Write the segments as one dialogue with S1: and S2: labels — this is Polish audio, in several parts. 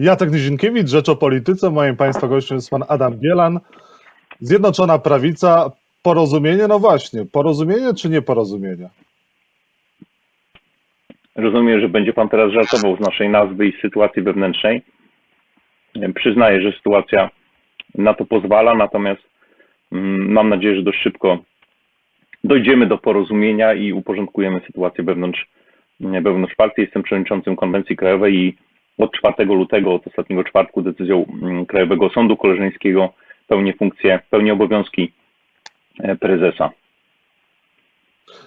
S1: Jacek Nizinkiewicz, Rzecz o Polityce. Moim Państwa gościem jest Pan Adam Bielan. Zjednoczona Prawica. Porozumienie? No właśnie, porozumienie czy nieporozumienie?
S2: Rozumiem, że będzie Pan teraz żartował z naszej nazwy i sytuacji wewnętrznej. Przyznaję, że sytuacja na to pozwala, natomiast mm, mam nadzieję, że dość szybko dojdziemy do porozumienia i uporządkujemy sytuację wewnątrz, wewnątrz partii. Jestem przewodniczącym konwencji krajowej i od 4 lutego, od ostatniego czwartku decyzją mm, Krajowego Sądu Koleżeńskiego pełnię funkcję, pełnię obowiązki e, prezesa.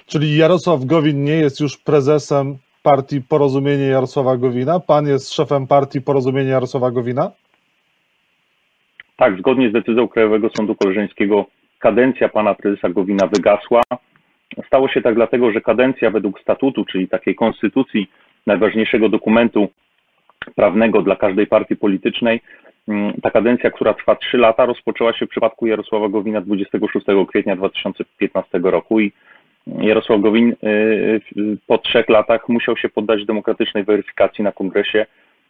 S1: Czyli Jarosław Gowin nie jest już prezesem partii Porozumienie Jarosława Gowina? Pan jest szefem partii Porozumienie Jarosława Gowina?
S2: Tak, zgodnie z decyzją Krajowego Sądu Koleżeńskiego kadencja pana prezesa Gowina wygasła. Stało się tak dlatego, że kadencja według statutu, czyli takiej konstytucji, najważniejszego dokumentu prawnego dla każdej partii politycznej, mm, ta kadencja, która trwa 3 lata, rozpoczęła się w przypadku Jarosława Gowina 26 kwietnia 2015 roku i Jarosław Gowin y, y, po trzech latach musiał się poddać demokratycznej weryfikacji na kongresie.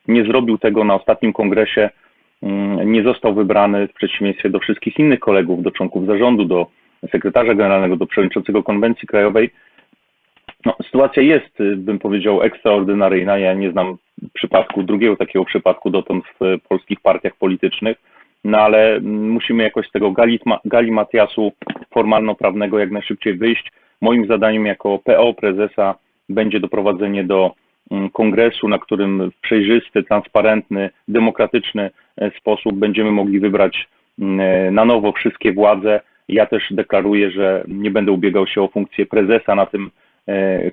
S2: Nie zrobił tego na ostatnim kongresie, mm, nie został wybrany w przeciwieństwie do wszystkich innych kolegów, do członków zarządu, do sekretarza generalnego, do przewodniczącego konwencji krajowej. No, sytuacja jest, y, bym powiedział, ekstraordynaryjna. Ja nie znam przypadku, drugiego takiego przypadku dotąd w polskich partiach politycznych, no ale mm, musimy jakoś z tego galimatiasu formalno-prawnego jak najszybciej wyjść. Moim zadaniem jako PO prezesa będzie doprowadzenie do mm, kongresu, na którym w przejrzysty, transparentny, demokratyczny e, sposób będziemy mogli wybrać mm, e, na nowo wszystkie władze. Ja też deklaruję, że nie będę ubiegał się o funkcję prezesa na tym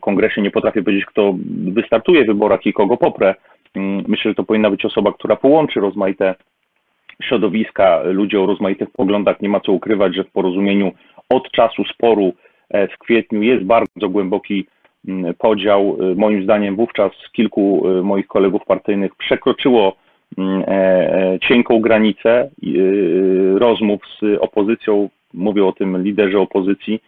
S2: kongresie. Nie potrafię powiedzieć, kto wystartuje w wyborach i kogo poprę. Mm, myślę, że to powinna być osoba, która połączy rozmaite środowiska, ludzi o rozmaitych poglądach. Nie ma co ukrywać, że w porozumieniu od czasu sporu E, w kwietniu jest bardzo głęboki mm, podział. E, moim zdaniem wówczas kilku e, moich kolegów partyjnych przekroczyło mm, cienką granicę rozmów z opozycją, mówią o tym liderzy opozycji.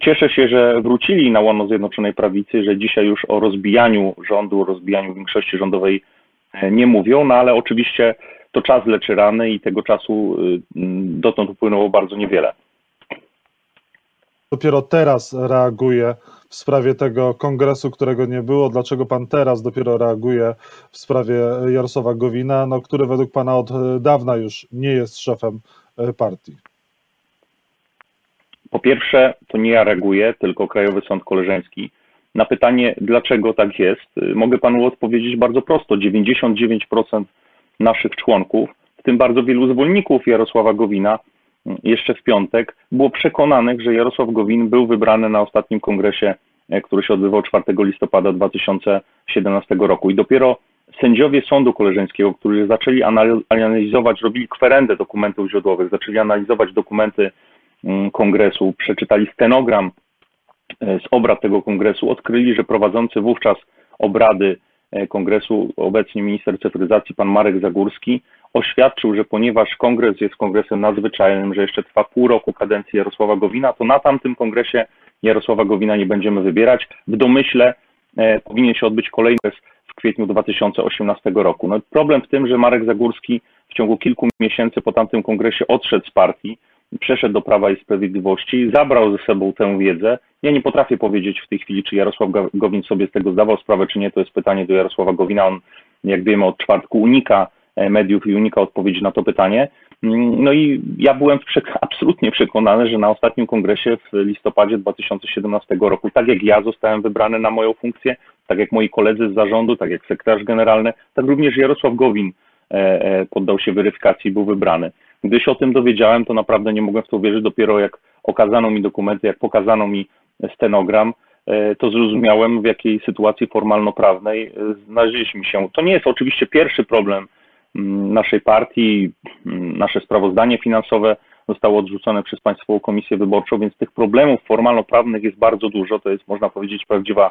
S2: Cieszę się, że wrócili na łono Zjednoczonej Prawicy, że dzisiaj już o rozbijaniu rządu, o rozbijaniu większości rządowej nie mówią, no ale oczywiście to czas leczy rany i tego czasu dotąd upłynęło bardzo niewiele
S1: dopiero teraz reaguje w sprawie tego kongresu, którego nie było. Dlaczego pan teraz dopiero reaguje w sprawie Jarosława Gowina, no, który według pana od dawna już nie jest szefem e, partii?
S2: Po pierwsze, to nie ja reaguję, tylko Krajowy Sąd Koleżeński. Na pytanie, dlaczego tak jest, mogę panu odpowiedzieć bardzo prosto. 99% naszych członków, w tym bardzo wielu zwolenników Jarosława Gowina, jeszcze w piątek, było przekonanych, że Jarosław Gowin był wybrany na ostatnim kongresie, e, który się odbywał 4 listopada 2017 roku. I dopiero sędziowie Sądu Koleżeńskiego, którzy zaczęli analizować, robili kwerendę dokumentów źródłowych, zaczęli analizować dokumenty kongresu, przeczytali stenogram e, z obrad tego kongresu, odkryli, że prowadzący wówczas obrady e, kongresu, obecnie minister cyfryzacji, pan Marek Zagórski, oświadczył, że ponieważ kongres jest kongresem nadzwyczajnym, że jeszcze trwa pół roku kadencji Jarosława Gowina, to na tamtym kongresie Jarosława Gowina nie będziemy wybierać. W domyśle e, powinien się odbyć kolejny kongres w kwietniu 2018 roku. No, problem w tym, że Marek Zagórski w ciągu kilku miesięcy po tamtym kongresie odszedł z partii, przeszedł do Prawa i Sprawiedliwości, zabrał ze sobą tę wiedzę. Ja nie potrafię powiedzieć w tej chwili, czy Jarosław Gowin sobie z tego zdawał sprawę, czy nie. To jest pytanie do Jarosława Gowina. On, jak wiemy, od czwartku unika E, mediów i unika odpowiedzi na to pytanie. No i ja byłem absolutnie przekonany, że na ostatnim kongresie w listopadzie 2017 roku, tak jak ja zostałem wybrany na moją funkcję, tak jak moi koledzy z zarządu, tak jak sekretarz generalny, tak również Jarosław Gowin e, e, poddał się weryfikacji i był wybrany. Gdy się o tym dowiedziałem, to naprawdę nie mogłem w to uwierzyć. Dopiero jak okazano mi dokumenty, jak pokazano mi stenogram, to zrozumiałem, w jakiej sytuacji formalno-prawnej znaleźliśmy się. To nie jest oczywiście pierwszy problem naszej partii, nasze sprawozdanie finansowe zostało odrzucone przez Państwową Komisję Wyborczą, więc tych problemów formalno-prawnych jest bardzo dużo. To jest, można powiedzieć, prawdziwa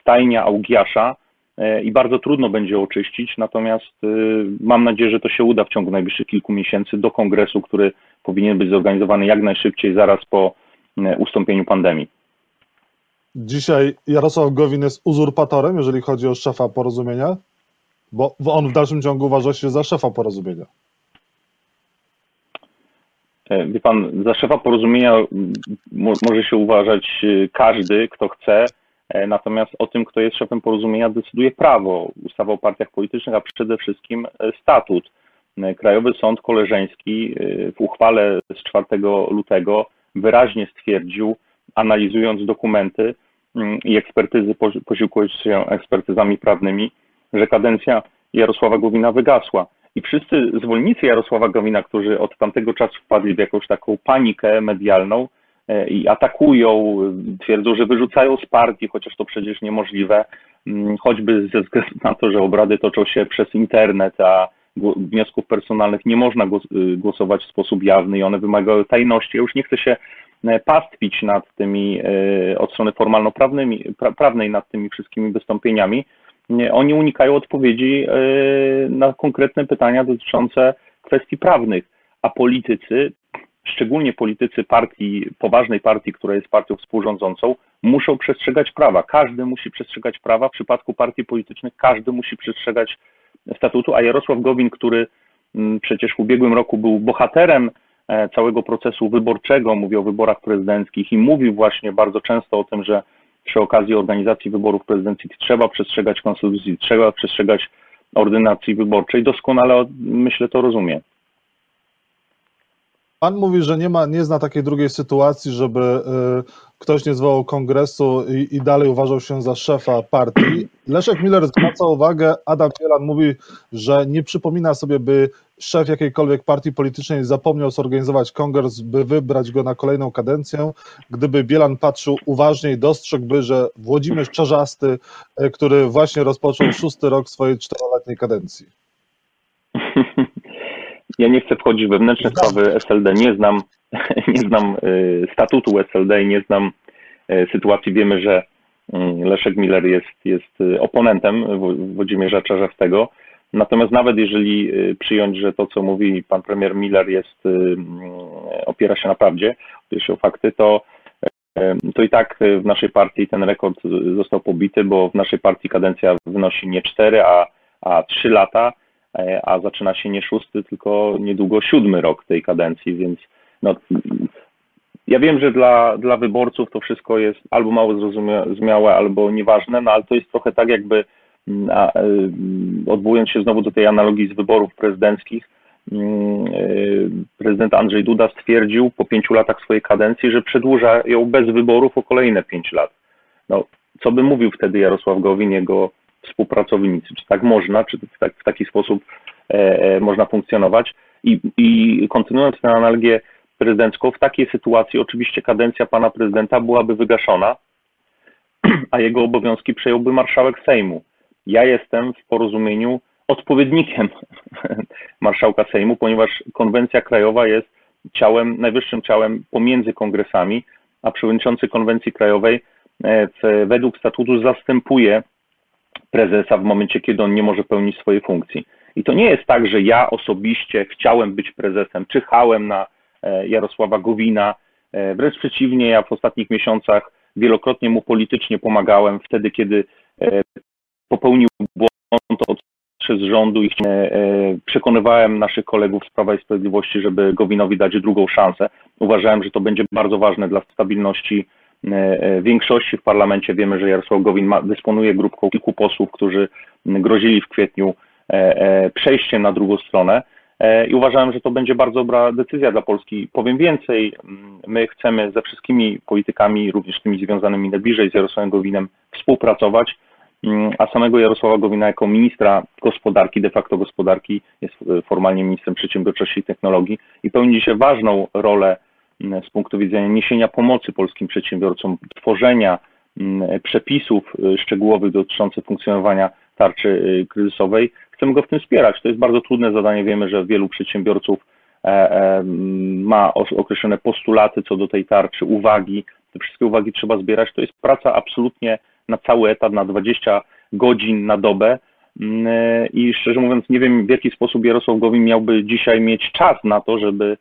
S2: stajnia Augiasza e, i bardzo trudno będzie oczyścić, natomiast e, mam nadzieję, że to się uda w ciągu najbliższych kilku miesięcy do kongresu, który powinien być zorganizowany jak najszybciej, zaraz po e, ustąpieniu pandemii.
S1: Dzisiaj Jarosław Gowin jest uzurpatorem, jeżeli chodzi o szefa porozumienia? Bo on w dalszym ciągu uważa się za szefa porozumienia.
S2: E, wie pan, za szefa porozumienia może się uważać e, każdy, kto chce, e, natomiast o tym, kto jest szefem porozumienia, decyduje prawo, ustawa o partiach politycznych, a przede wszystkim statut. Krajowy Sąd Koleżeński w uchwale z 4 lutego wyraźnie stwierdził, analizując dokumenty mm, i ekspertyzy, posiłkując się ekspertyzami prawnymi, że kadencja Jarosława Gowina wygasła. I wszyscy zwolennicy Jarosława Gowina, którzy od tamtego czasu wpadli w jakąś taką panikę medialną e, i atakują, twierdzą, że wyrzucają z partii, chociaż to przecież niemożliwe, mm, choćby ze względu na to, że obrady toczą się przez internet, a wniosków personalnych nie można y, głosować w sposób jawny i one wymagają tajności. Ja już nie chcę się e, pastwić nad tymi, e, od strony formalno-prawnej, nad tymi wszystkimi wystąpieniami, oni unikają odpowiedzi e, na konkretne pytania dotyczące kwestii prawnych, a politycy, szczególnie politycy partii, poważnej partii, która jest partią współrządzącą, muszą przestrzegać prawa. Każdy musi przestrzegać prawa. W przypadku partii politycznych każdy musi przestrzegać statutu, a Jarosław Gowin, który mm, przecież w ubiegłym roku był bohaterem e, całego procesu wyborczego, mówił o wyborach prezydenckich i mówił właśnie bardzo często o tym, że przy okazji organizacji wyborów prezydenckich trzeba przestrzegać konstytucji, trzeba przestrzegać ordynacji wyborczej. Doskonale, myślę, to rozumie.
S1: Pan mówi, że nie, ma, nie zna takiej drugiej sytuacji, żeby y, ktoś nie zwołał kongresu i, i, dalej uważał się za szefa partii. Leszek Miller zwraca uwagę, Adam Bielan mówi, że nie przypomina sobie, by szef jakiejkolwiek partii politycznej zapomniał zorganizować kongres, by wybrać go na kolejną kadencję. Gdyby Bielan patrzył uważniej, dostrzegłby, że Włodzimierz Czarzasty, y, który właśnie rozpoczął szósty rok swojej czteroletniej kadencji.
S2: Ja nie chcę wchodzić w wewnętrzne sprawy SLD, nie znam, nie znam y, statutu SLD i nie znam y, sytuacji. Wiemy, że mm, Leszek Miller jest, jest y, oponentem Włodzimierza Czarzastego. Natomiast nawet jeżeli przyjąć, że to, co mówi pan premier Miller jest, opiera się na prawdzie, opiera się o fakty, to, to i tak w naszej partii ten rekord został pobity, bo w naszej partii kadencja wynosi nie 4, a, a 3 lata E, a zaczyna się nie szósty, tylko niedługo siódmy rok tej kadencji, więc no, ja wiem, że dla, dla wyborców to wszystko jest albo mało zrozumiałe, albo nieważne, no ale to jest trochę tak jakby mm, e, odwołując się znowu do tej analogii z wyborów prezydenckich, mm, e, prezydent Andrzej Duda stwierdził po pięciu latach swojej kadencji, że przedłuża ją bez wyborów o kolejne pięć lat. No, co by mówił wtedy Jarosław Gowin, jego współpracownicy. Czy tak można, czy w, tak, w taki sposób e, e, można funkcjonować? I, I kontynuując tę analogię prezydencką, w takiej sytuacji oczywiście kadencja pana prezydenta byłaby wygaszona, a jego obowiązki przejąłby marszałek Sejmu. Ja jestem w porozumieniu odpowiednikiem marszałka Sejmu, ponieważ konwencja krajowa jest ciałem, najwyższym ciałem pomiędzy kongresami, a przewodniczący konwencji krajowej e, według statutu zastępuje prezesa w momencie, kiedy on nie może pełnić swojej funkcji. I to nie jest tak, że ja osobiście chciałem być prezesem, czyhałem na e, Jarosława Gowina. E, wręcz przeciwnie, ja w ostatnich miesiącach wielokrotnie mu politycznie pomagałem wtedy, kiedy e, popełnił błąd przez rządu i przekonywałem naszych kolegów z Prawa i Sprawiedliwości, żeby Gowinowi dać drugą szansę. Uważałem, że to będzie bardzo ważne dla stabilności większości w parlamencie. Wiemy, że Jarosław Gowin ma, dysponuje grupką kilku posłów, którzy grozili w kwietniu e, przejściem na drugą stronę. I uważałem, że to będzie bardzo dobra decyzja dla Polski. Powiem więcej, my chcemy ze wszystkimi politykami, również tymi związanymi najbliżej z Jarosławem Gowinem, współpracować, a samego Jarosława Gowina jako ministra gospodarki, de facto gospodarki, jest formalnie ministrem przedsiębiorczości i technologii i pełni dzisiaj ważną rolę z punktu widzenia niesienia pomocy polskim przedsiębiorcom, tworzenia mm, przepisów y, szczegółowych dotyczących funkcjonowania tarczy y, kryzysowej, chcemy go w tym wspierać. To jest bardzo trudne zadanie. Wiemy, że wielu przedsiębiorców e, e, ma określone postulaty co do tej tarczy, uwagi. Te wszystkie uwagi trzeba zbierać. To jest praca absolutnie na cały etat, na 20 godzin na dobę. Mm, e, I szczerze mówiąc, nie wiem w jaki sposób Jarosław Gowin miałby dzisiaj mieć czas na to, żeby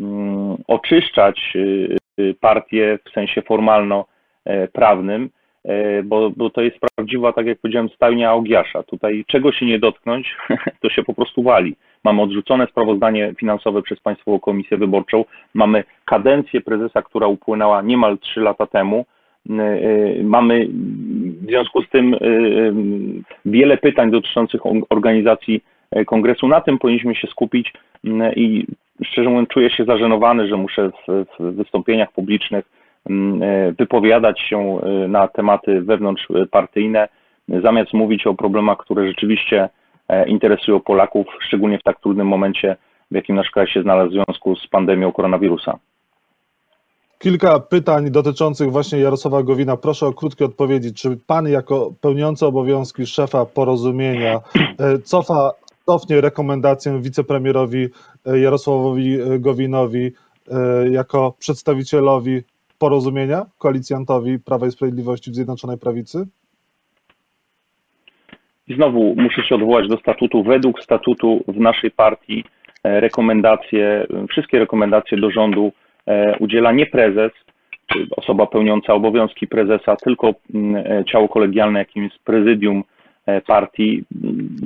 S2: Mm, oczyszczać y, y, partię w sensie formalno-prawnym e, bo, bo to jest prawdziwa, tak jak powiedziałem, stajnia Augiasza. Tutaj czego się nie dotknąć, to się po prostu wali. Mamy odrzucone sprawozdanie finansowe przez Państwową Komisję Wyborczą, mamy kadencję prezesa, która upłynęła niemal 3 lata temu, mamy w związku z tym wiele pytań dotyczących organizacji kongresu. Na tym powinniśmy się skupić i szczerze mówiąc czuję się zażenowany, że muszę w, w wystąpieniach publicznych mm, e, wypowiadać się e, na tematy wewnątrzpartyjne, zamiast mówić o problemach, które rzeczywiście e, interesują Polaków, szczególnie w tak trudnym momencie, w jakim nasz kraj się znalazł w związku z pandemią koronawirusa.
S1: Kilka pytań dotyczących właśnie Jarosława Gowina. Proszę o krótkie odpowiedzi. Czy pan jako pełniący obowiązki szefa porozumienia cofa cofnie rekomendację wicepremierowi e, Jarosławowi e, Gowinowi e, jako przedstawicielowi porozumienia, koalicjantowi Prawa i Sprawiedliwości w Zjednoczonej Prawicy?
S2: I znowu muszę się odwołać do statutu. Według statutu w naszej partii rekomendacje, wszystkie rekomendacje do rządu udziela nie prezes, czy osoba pełniąca obowiązki prezesa, tylko mm, ciało kolegialne, jakim jest prezydium partii.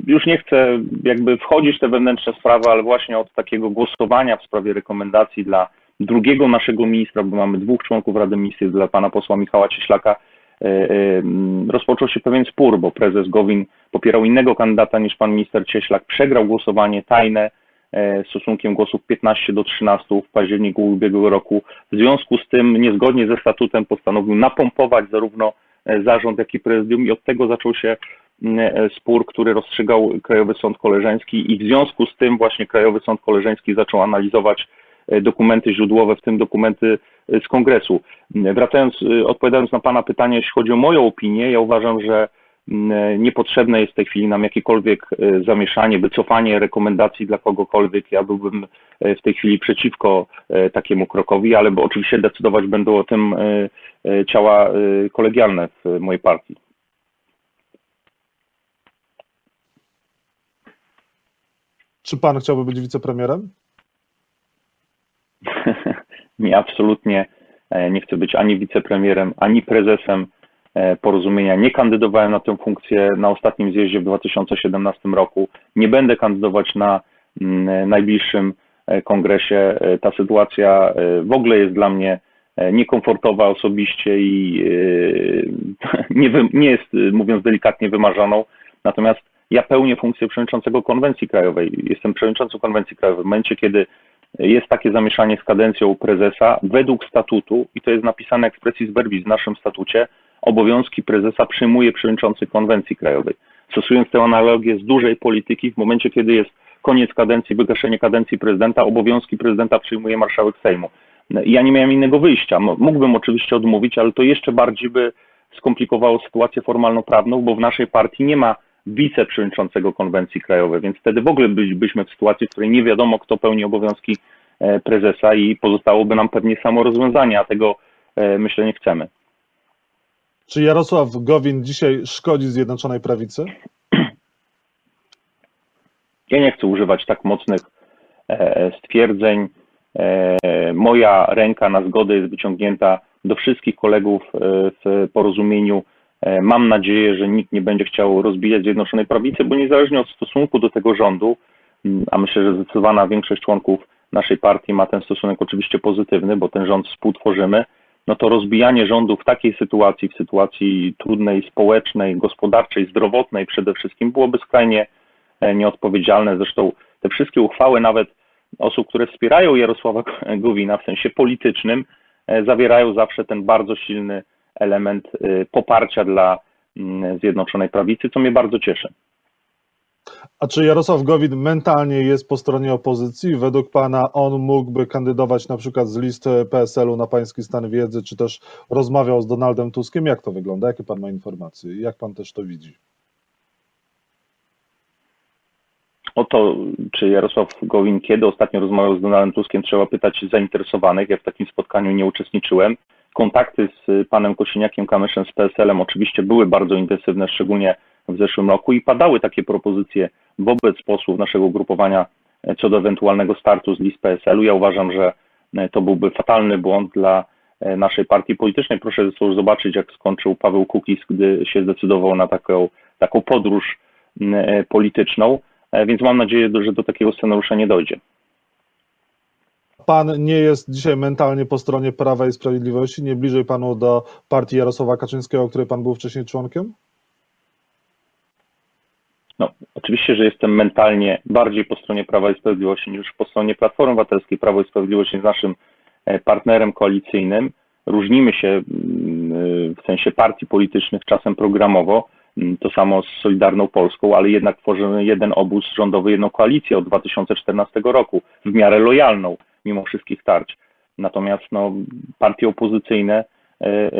S2: Już nie chcę jakby wchodzić w te wewnętrzne sprawy, ale właśnie od takiego głosowania w sprawie rekomendacji dla drugiego naszego ministra, bo mamy dwóch członków Rady Ministrów, dla pana posła Michała Cieślaka, e, e, rozpoczął się pewien spór, bo prezes Gowin popierał innego kandydata niż pan minister Cieślak, przegrał głosowanie tajne stosunkiem głosów 15 do 13 w październiku ubiegłego roku. W związku z tym, niezgodnie ze statutem, postanowił napompować zarówno zarząd, jak i prezydium i od tego zaczął się E, spór, który rozstrzygał Krajowy Sąd Koleżeński i w związku z tym właśnie Krajowy Sąd Koleżeński zaczął analizować e, dokumenty źródłowe, w tym dokumenty e, z kongresu. Wracając, odpowiadając na Pana pytanie, jeśli chodzi o moją opinię, ja uważam, że niepotrzebne jest w tej chwili nam jakiekolwiek zamieszanie, wycofanie rekomendacji dla kogokolwiek. Ja byłbym w tej chwili przeciwko takiemu krokowi, ale bo oczywiście decydować będą o tym ciała kolegialne w mojej partii.
S1: Czy pan chciałby być wicepremierem?
S2: nie, absolutnie e, nie chcę być ani wicepremierem, ani prezesem e, porozumienia. Nie kandydowałem na tę funkcję na ostatnim zjeździe w 2017 roku. Nie będę kandydować na mm, najbliższym e, kongresie. Ta sytuacja w ogóle jest dla mnie niekomfortowa osobiście i nie, nie jest, mówiąc delikatnie, wymarzoną. Natomiast ja pełnię funkcję przewodniczącego konwencji krajowej. Jestem przewodniczącym konwencji krajowej. W momencie, kiedy jest takie zamieszanie z kadencją prezesa, według statutu, i to jest napisane expressis verbis w naszym statucie, obowiązki prezesa przyjmuje przewodniczący konwencji krajowej. Stosując tę analogię z dużej polityki, w momencie, kiedy jest koniec kadencji, wygaszenie kadencji prezydenta, obowiązki prezydenta przyjmuje marszałek Sejmu. Ja nie miałem innego wyjścia. Mógłbym oczywiście odmówić, ale to jeszcze bardziej by skomplikowało sytuację formalno-prawną, bo w naszej partii nie ma wiceprzewodniczącego konwencji krajowej, więc wtedy w ogóle bylibyśmy w sytuacji, w której nie wiadomo, kto pełni obowiązki e, prezesa i pozostałoby nam pewnie samo rozwiązanie, a tego e, myślę nie chcemy.
S1: Czy Jarosław Gowin dzisiaj szkodzi Zjednoczonej Prawicy?
S2: Ja nie chcę używać tak mocnych e, stwierdzeń. Moja ręka na zgodę jest wyciągnięta do wszystkich kolegów w porozumieniu mam nadzieję, że nikt nie będzie chciał rozbijać Zjednoczonej Prawicy, bo niezależnie od stosunku do tego rządu, a myślę, że zdecydowana większość członków naszej partii ma ten stosunek oczywiście pozytywny, bo ten rząd współtworzymy, no to rozbijanie rządu w takiej sytuacji, w sytuacji trudnej, społecznej, gospodarczej, zdrowotnej przede wszystkim, byłoby skrajnie e, nieodpowiedzialne. Zresztą te wszystkie uchwały, nawet osób, które wspierają Jarosława Gowina w sensie politycznym, e, zawierają zawsze ten bardzo silny element y, poparcia dla mm, Zjednoczonej Prawicy, co mnie bardzo cieszy.
S1: A czy Jarosław Gowin mentalnie jest po stronie opozycji? Według Pana on mógłby kandydować na przykład z listy PSL-u na pański stan wiedzy, czy też rozmawiał z Donaldem Tuskiem? Jak to wygląda? Jakie Pan ma informacje? Jak Pan też to widzi?
S2: O to, czy Jarosław Gowin kiedy ostatnio rozmawiał z Donaldem Tuskiem, trzeba pytać zainteresowanych. Ja w takim spotkaniu nie uczestniczyłem kontakty z panem Kosiniakiem Kamyszem z PSL-em oczywiście były bardzo intensywne, szczególnie w zeszłym roku i padały takie propozycje wobec posłów naszego ugrupowania co do ewentualnego startu z list PSL-u. Ja uważam, że to byłby fatalny błąd dla e, naszej partii politycznej. Proszę zresztą zobaczyć, jak skończył Paweł Kukiz, gdy się zdecydował na taką, taką podróż e, polityczną, E, więc mam nadzieję, że do takiego scenariusza nie dojdzie.
S1: Pan nie jest dzisiaj mentalnie po stronie Prawa i Sprawiedliwości, nie bliżej panu do partii Jarosława Kaczyńskiego, której pan był wcześniej członkiem?
S2: No, oczywiście, że jestem mentalnie bardziej po stronie Prawa i Sprawiedliwości niż po stronie Platformy Obywatelskiej. Prawo i Sprawiedliwość jest naszym e, partnerem koalicyjnym. Różnimy się mm, w sensie partii politycznych czasem programowo, mm, to samo z Solidarną Polską, ale jednak tworzymy jeden obóz rządowy, jedną koalicję od 2014 roku, w miarę lojalną, mimo wszystkich tarć. Natomiast no, partie opozycyjne e, e,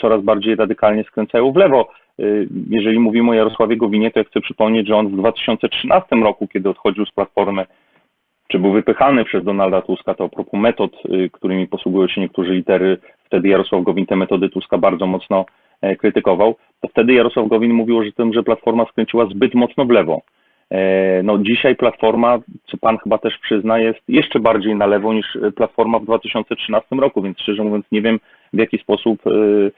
S2: coraz bardziej radykalnie skręcają w lewo. E, Jeżeli mówimy o Jarosławie Gowinie, to ja chcę przypomnieć, że on w 2013 roku, kiedy odchodził z Platformy, czy był wypychany przez Donalda Tuska, to a propos metod, którymi posługują się niektórzy litery, wtedy Jarosław Gowin te metody Tuska bardzo mocno krytykował, to wtedy Jarosław Gowin mówił o tym, że Platforma skręciła zbyt mocno w lewo. E, No dzisiaj Platforma, co pan chyba też przyzna, jest jeszcze bardziej na lewo niż Platforma w 2013 roku, więc szczerze mówiąc nie wiem w jaki sposób y,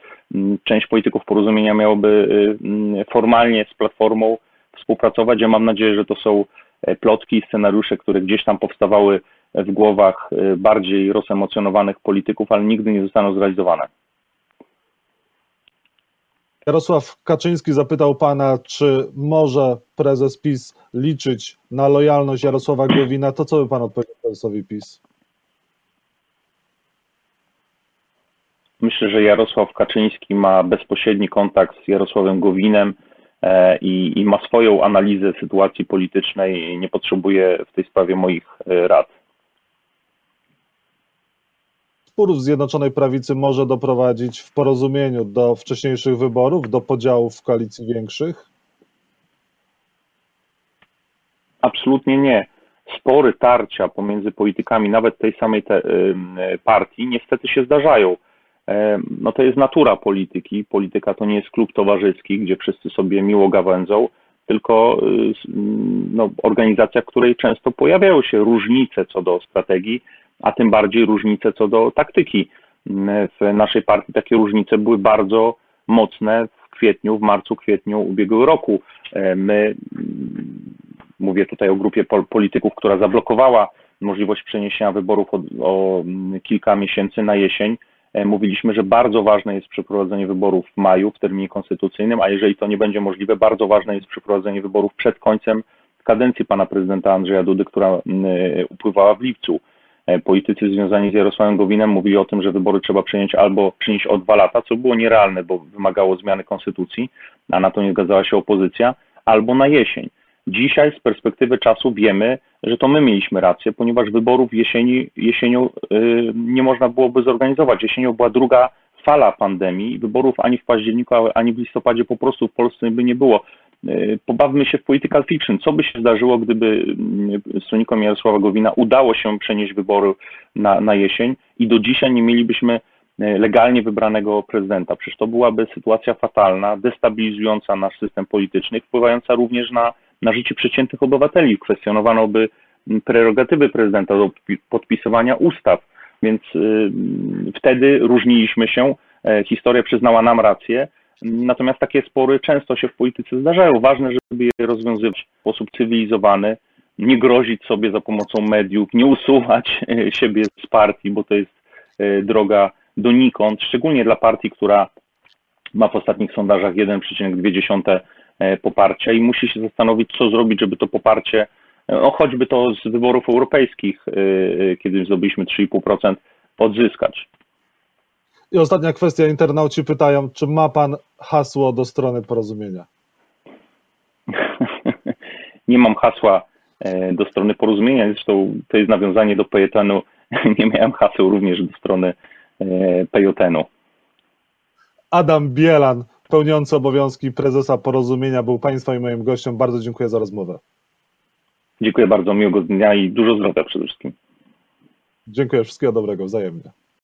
S2: część polityków porozumienia miałoby y, formalnie z Platformą współpracować. Ja mam nadzieję, że to są e, plotki i scenariusze, które gdzieś tam powstawały w głowach e, bardziej rozemocjonowanych polityków, ale nigdy nie zostaną zrealizowane.
S1: Jarosław Kaczyński zapytał pana, czy może prezes PiS liczyć na lojalność Jarosława Gowina. To co by pan odpowiedział prezesowi PiS?
S2: Myślę, że Jarosław Kaczyński ma bezpośredni kontakt z Jarosławem Gowinem e, i, i ma swoją analizę sytuacji politycznej nie potrzebuje w tej sprawie moich e, rad.
S1: Spór w Zjednoczonej Prawicy może doprowadzić w porozumieniu do wcześniejszych wyborów, do podziałów w koalicji większych?
S2: Absolutnie nie. Spory, tarcia pomiędzy politykami, nawet tej samej te, partii, niestety się zdarzają. No to jest natura polityki. Polityka to nie jest klub towarzyski, gdzie wszyscy sobie miło gawędzą, tylko y, no, organizacja, w której często pojawiają się różnice co do strategii, a tym bardziej różnice co do taktyki. Mm, W naszej partii takie różnice były bardzo mocne w kwietniu, w marcu, kwietniu ubiegłego roku. E, My mm, Mówię tutaj o grupie pol- polityków, która zablokowała możliwość przeniesienia wyborów o, o mm, kilka miesięcy na jesień. E, Mówiliśmy, że bardzo ważne jest przeprowadzenie wyborów w maju w terminie konstytucyjnym, a jeżeli to nie będzie możliwe, bardzo ważne jest przeprowadzenie wyborów przed końcem kadencji pana prezydenta Andrzeja Dudy, która upływała w lipcu. E, Politycy związani z Jarosławem Gowinem mówili o tym, że wybory trzeba przenieść albo przenieść o dwa lata, co było nierealne, bo wymagało zmiany konstytucji, a na to nie zgadzała się opozycja, albo na jesień. Dzisiaj z perspektywy czasu wiemy, że to my mieliśmy rację, ponieważ wyborów jesieni, jesienią y, nie można byłoby zorganizować. Jesienią była druga fala pandemii, wyborów ani w październiku, ani w listopadzie po prostu w Polsce by nie było. Y, Pobawmy się w political fiction. Co by się zdarzyło, gdyby y, stronnikom Jarosława Gowina udało się przenieść wybory na, na jesień i do dzisiaj nie mielibyśmy y, legalnie wybranego prezydenta. Przecież to byłaby sytuacja fatalna, destabilizująca nasz system polityczny, wpływająca również na, na życie przeciętnych obywateli. Kwestionowano by prerogatywy prezydenta do podpi- podpisywania ustaw, więc y, wtedy różniliśmy się. E, Historia przyznała nam rację. Natomiast takie spory często się w polityce zdarzają. Ważne, żeby je rozwiązywać w sposób cywilizowany, nie grozić sobie za pomocą mediów, nie usuwać e, siebie z partii, bo to jest e, droga donikąd, szczególnie dla partii, która ma w ostatnich sondażach 1,2 e, poparcia i musi się zastanowić, co zrobić, żeby to poparcie, no choćby to z wyborów europejskich, kiedy zdobyliśmy 3,5%, odzyskać.
S1: I ostatnia kwestia, internauci pytają, czy ma pan hasło do strony porozumienia?
S2: Nie mam hasła e, do strony porozumienia, zresztą to jest nawiązanie do Pejetenu. Nie miałem haseł również do strony e, Pejetenu.
S1: Adam Bielan, pełniący obowiązki prezesa porozumienia, był państwa i moim gościem. Bardzo dziękuję za rozmowę.
S2: Dziękuję bardzo, miłego dnia i dużo zdrowia przede wszystkim.
S1: Dziękuję, wszystkiego dobrego, wzajemnie.